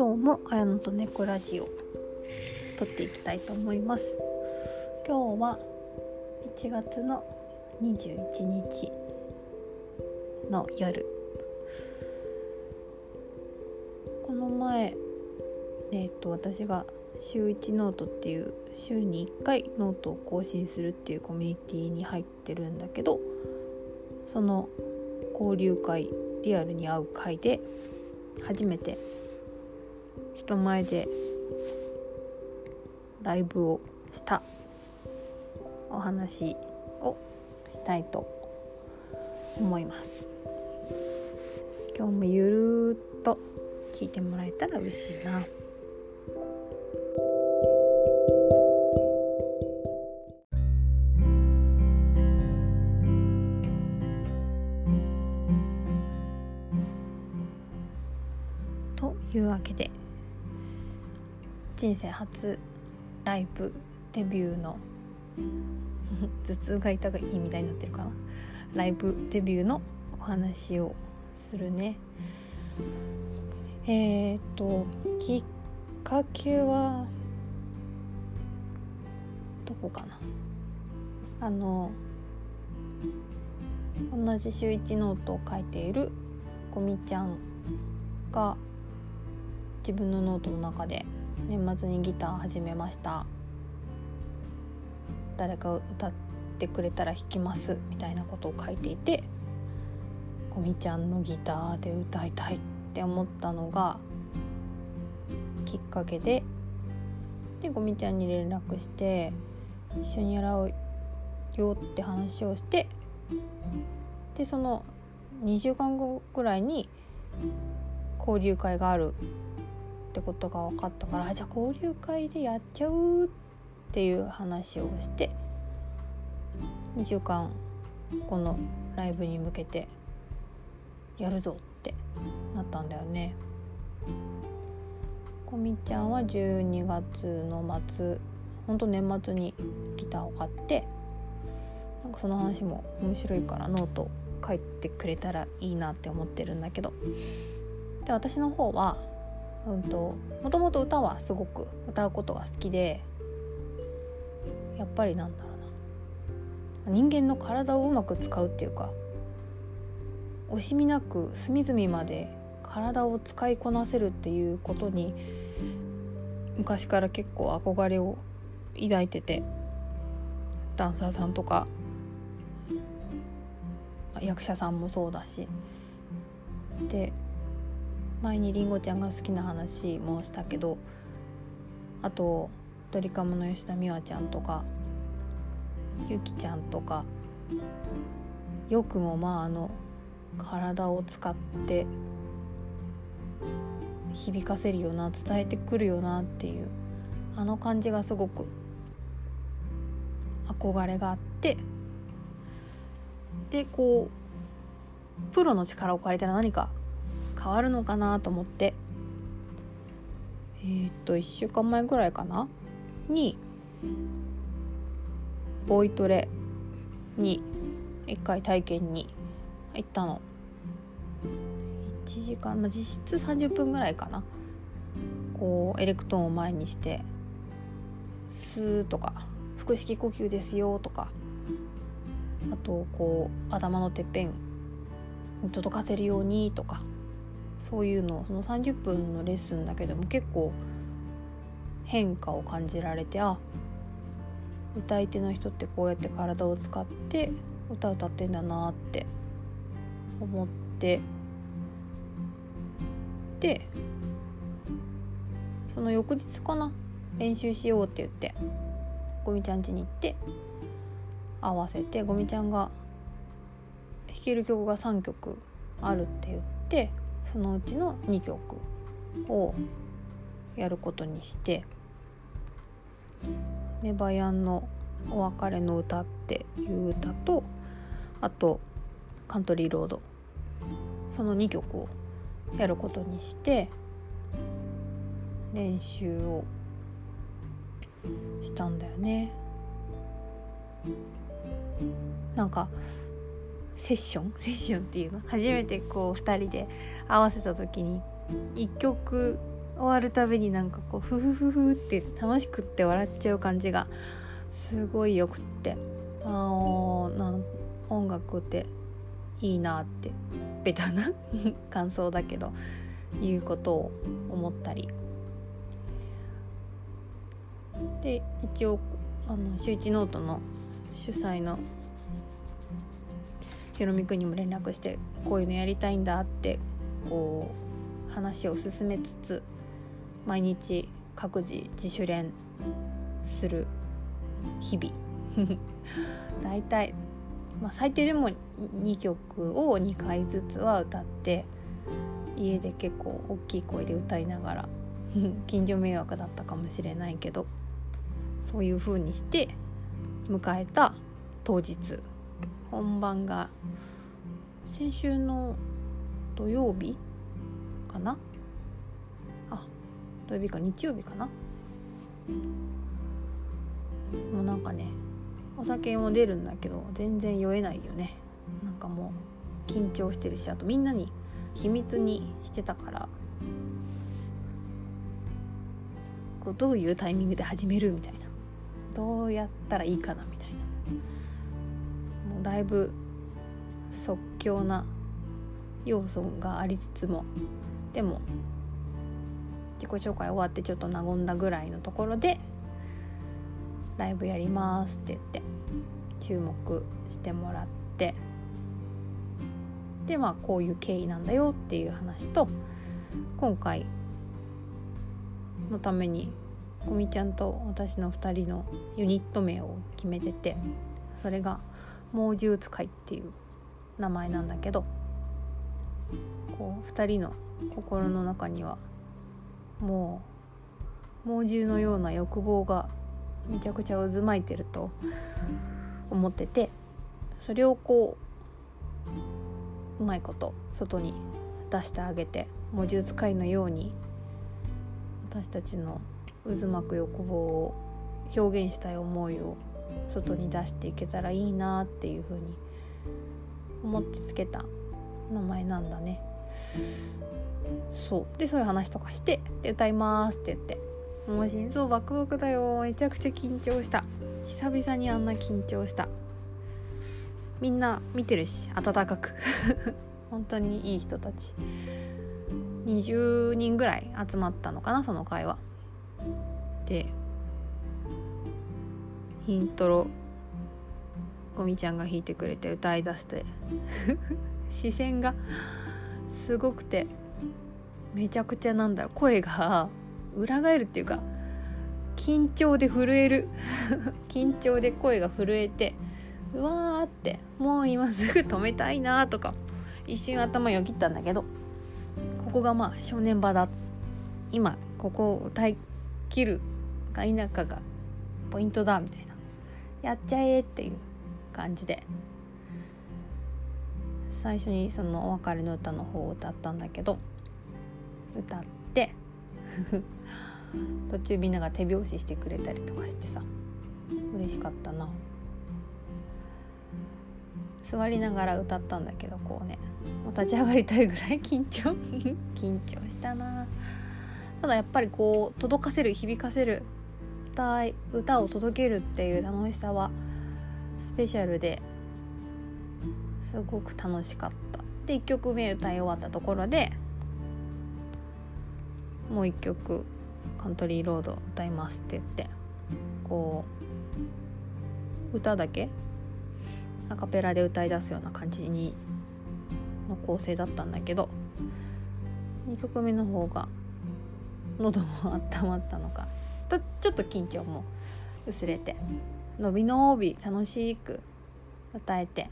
今日もあやのとねこラジオ撮っていきたいと思います。今日は1月の21日の夜。この前えっ、と私が週1ノートっていう週に1回ノートを更新するっていうコミュニティに入ってるんだけどその交流会リアルに会う会で初めて人前でライブをしたお話をしたいと思います。今日もゆるっと聞いてもらえたら嬉しいな。というわけで人生初ライブデビューの頭痛が痛がいいみたいになってるかな？ライブデビューのお話をするね。えっ、ときっかけはどこかな？あの同じ週一ノートを書いているこみちゃんが自分のノートの中で年末にギター始めました。誰か歌ってくれたら弾きます。みたいなことを書いていてこみちゃんのギターで歌いたいって思ったのがきっかけででこみちゃんに連絡して一緒にやろうよって話をしてでその2週間後ぐらいに交流会がある。ってことが分かったからじゃあ交流会でやっちゃうっていう話をして2週間このライブに向けてやるぞってなったんだよね。こみちゃんは12月の末ほんと年末にギターを買ってなんかその話も面白いからノート書いてくれたらいいなって思ってるんだけどで私の方はうんともともと歌はすごく歌うことが好きでやっぱりなんだろうな。人間の体をうまく使うっていうか惜しみなく隅々まで体を使いこなせるっていうことに昔から結構憧れを抱いててダンサーさんとか役者さんもそうだし。で前にりんごちゃんが好きな話もしたけどあとドリカムの吉田美和ちゃんとかゆきちゃんとかよくもまああの体を使って響かせるよな伝えてくるよなっていうあの感じがすごく憧れがあってでこうプロの力を借りたら何か変わるのかなと思って。えー、っと1週間前ぐらいかな？にボイトレに1回体験に行ったの。1時間、まあ、実質30分ぐらいかな。こうエレクトーンを前にして「スー」とか「腹式呼吸ですよ」とかあとこう頭のてっぺんに届かせるようにとかそういうのその30分のレッスンだけでも結構変化を感じられてあ歌い手の人ってこうやって体を使って歌歌ってんだなって思ってでその翌日かな練習しようって言ってゴミちゃん家に行って合わせてゴミちゃんが弾ける曲が3曲あるって言ってそのうちの2曲をやることにして「ネバヤンのお別れの歌」っていう歌とあと「カントリーロード」その2曲をやることにして練習をしたんだよね。なんかセッション？セッションっていうの？初めてこう2人で合わせた時に1曲終わるたびになんかこうフフフフって楽しくって笑っちゃう感じがすごいよくってあなん音楽っていいなってベタな 感想だけどいうことを思ったり。で一応あの週一ノートの主催のひろみくんにも連絡してこういうのやりたいんだってこう話を進めつつ毎日各自自主練する日々。大体、まあ、最低でも2曲を2回ずつは歌って家で結構大きい声で歌いながら 近所迷惑だったかもしれないけどそういう風にして迎えた当日。本番が先週の土曜日かな？あ土曜日か日曜日かな？もうなんかねお酒も出るんだけど全然酔えないよね。なんかもう緊張してるしあとみんなに秘密にしてたからこうどういうタイミングで始めるみたいな。どうやったらいいかなみたいな。もうだいぶ即興な要素がありつつもでも自己紹介終わってちょっと和んだぐらいのところでライブやりますって言って注目してもらってでまあこういう経緯なんだよっていう話と今回のためにこみちゃんと私の2人のユニット名を決めててそれが猛獣使いっていう名前なんだけどこう2人の心の中にはもう猛獣のような欲望がめちゃくちゃ渦巻いてると思っててそれをこううまいこと外に出してあげて魔術使いのように私たちの渦巻く欲望を表現したい思いを外に出していけたらいいなっていうふうに思ってつけた名前なんだね。そう。でそういう話とかしてで歌いますって言って。もう心臓バクバクだよ。めちゃくちゃ緊張した。久々にあんな緊張した。みんな見てるし温かく。本当にいい人たち。20人ぐらい集まったのかなその会話。イントロ。ゴミちゃんが弾いてくれて歌いだして。視線がすごくて。めちゃくちゃなんだろう。声が裏返るっていうか緊張で震える。緊張で声が震えてうわーってもう今すぐ止めたいなとか一瞬頭よぎったんだけどここがまあ正念場だ。今ここを歌い切るか否かがポイントだみたいな。やっちゃえっていう感じで。最初にそのお別れの歌の方を歌ったんだけど歌って 途中みんなが手拍子してくれたりとかしてさ嬉しかったな。座りながら歌ったんだけどこうね。もう立ち上がりたいぐらい緊張。緊張したな。ただやっぱりこう届かせる響かせる歌歌を届けるっていう楽しさはスペシャルですごく楽しかった。で1曲目歌い終わったところでもう1曲カントリーロード歌いますって言ってこう歌だけアカペラで歌い出すような感じにの構成だったんだけど2曲目の方が喉も温まったのか。とちょっと緊張も薄れて伸び伸び楽しく歌えて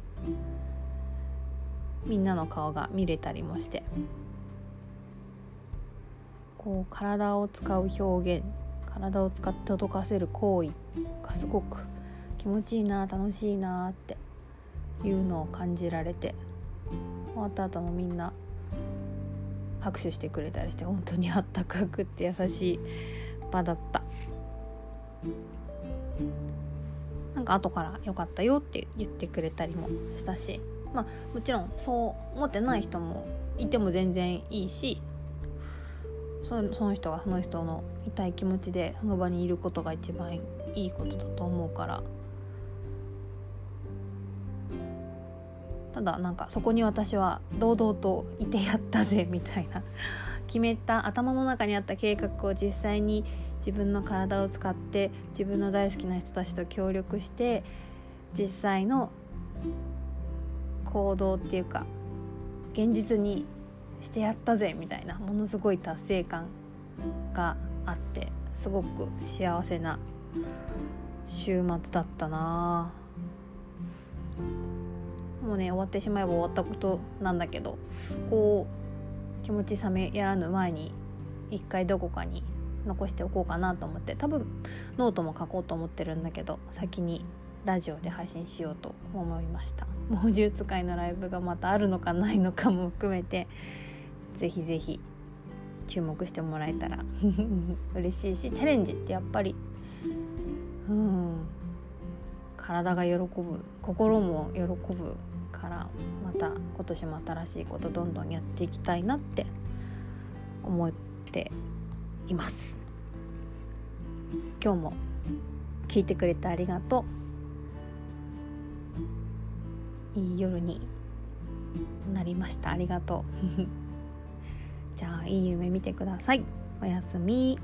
みんなの顔が見れたりもしてこう体を使う表現体を使って届かせる行為がすごく気持ちいいな楽しいなっていうのを感じられて終わった後もみんな拍手してくれたりして本当にあったかくって優しい場だった。なんか後から良かったよって言ってくれたりもしたしまあもちろんそう思ってない人もいても全然いいしその人がその人の痛い気持ちでその場にいることが一番いいことだと思うから。ただなんかそこに私は堂々といてやったぜみたいな。決めた頭の中にあった計画を実際に自分の体を使って自分の大好きな人たちと協力して実際の行動っていうか現実にしてやったぜみたいなものすごい達成感があってすごく幸せな週末だったな。もうね終わってしまえば終わったことなんだけどこう気持ち冷めやらぬ前に一回どこかに残しておこうかなと思って多分ノートも書こうと思ってるんだけど先にラジオで配信しようと思いました。猛獣使いのライブがまたあるのかないのかも含めてぜひぜひ注目してもらえたら 嬉しいしチャレンジってやっぱりうん体が喜ぶ心も喜ぶからまた今年も新しいことどんどんやっていきたいなって思っています。今日も聞いてくれてありがとう。いい夜になりました。ありがとう。じゃあいい夢見てください。おやすみ。